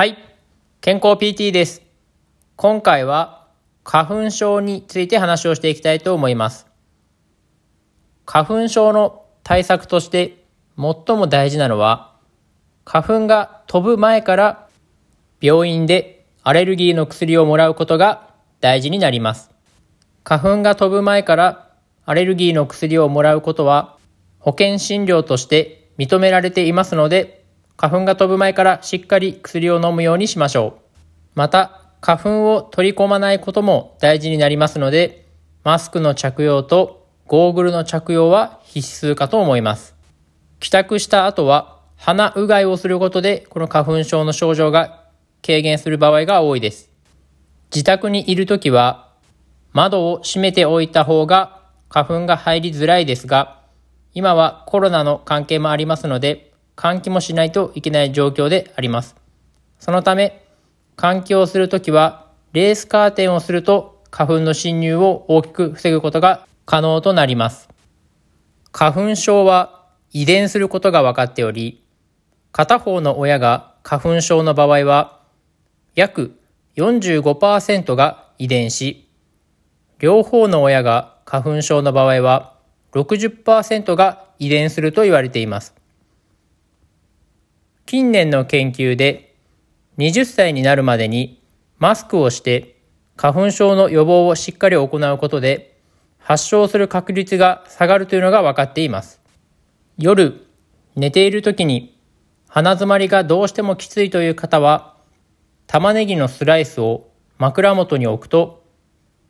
はい。健康 PT です。今回は花粉症について話をしていきたいと思います。花粉症の対策として最も大事なのは、花粉が飛ぶ前から病院でアレルギーの薬をもらうことが大事になります。花粉が飛ぶ前からアレルギーの薬をもらうことは保険診療として認められていますので、花粉が飛ぶ前からしっかり薬を飲むようにしましょう。また、花粉を取り込まないことも大事になりますので、マスクの着用とゴーグルの着用は必須かと思います。帰宅した後は鼻うがいをすることでこの花粉症の症状が軽減する場合が多いです。自宅にいるときは窓を閉めておいた方が花粉が入りづらいですが、今はコロナの関係もありますので、換気もしないといけない状況であります。そのため、換気をするときは、レースカーテンをすると花粉の侵入を大きく防ぐことが可能となります。花粉症は遺伝することが分かっており、片方の親が花粉症の場合は、約45%が遺伝し、両方の親が花粉症の場合は60%が遺伝すると言われています。近年の研究で20歳になるまでにマスクをして花粉症の予防をしっかり行うことで発症する確率が下がるというのが分かっています。夜寝ている時に鼻づまりがどうしてもきついという方は玉ねぎのスライスを枕元に置くと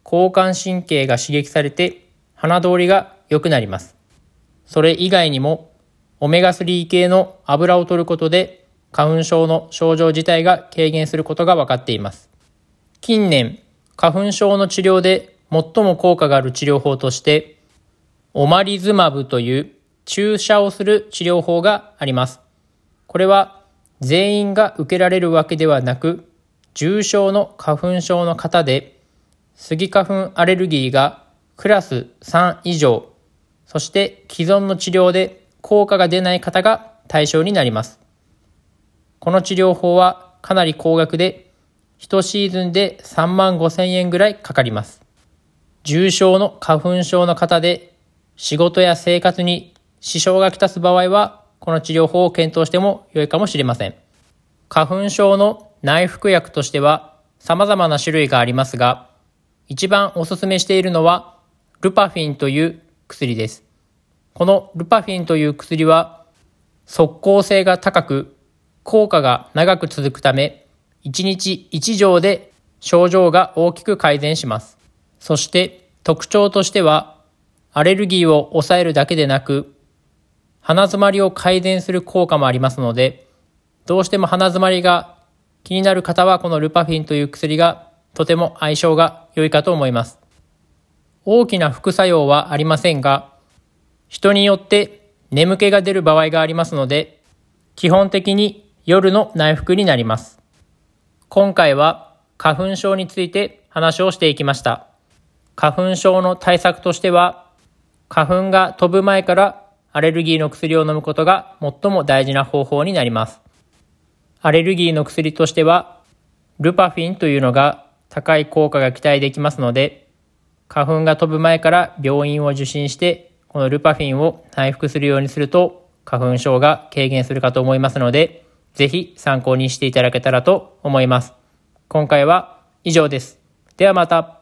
交感神経が刺激されて鼻通りが良くなります。それ以外にもオメガ3系の油を取ることで花粉症の症状自体が軽減することが分かっています。近年、花粉症の治療で最も効果がある治療法として、オマリズマブという注射をする治療法があります。これは全員が受けられるわけではなく、重症の花粉症の方で、スギ花粉アレルギーがクラス3以上、そして既存の治療で効果が出ない方が対象になります。この治療法はかなり高額で、1シーズンで3万5千円ぐらいかかります。重症の花粉症の方で仕事や生活に支障がきたす場合は、この治療法を検討しても良いかもしれません。花粉症の内服薬としては様々な種類がありますが、一番お勧めしているのは、ルパフィンという薬です。このルパフィンという薬は、即効性が高く、効果が長く続くため、1日1錠で症状が大きく改善します。そして特徴としては、アレルギーを抑えるだけでなく、鼻づまりを改善する効果もありますので、どうしても鼻づまりが気になる方はこのルパフィンという薬がとても相性が良いかと思います。大きな副作用はありませんが、人によって眠気が出る場合がありますので、基本的に夜の内服になります。今回は花粉症について話をしていきました。花粉症の対策としては、花粉が飛ぶ前からアレルギーの薬を飲むことが最も大事な方法になります。アレルギーの薬としては、ルパフィンというのが高い効果が期待できますので、花粉が飛ぶ前から病院を受診して、このルパフィンを内服するようにすると、花粉症が軽減するかと思いますので、ぜひ参考にしていただけたらと思います。今回は以上です。ではまた。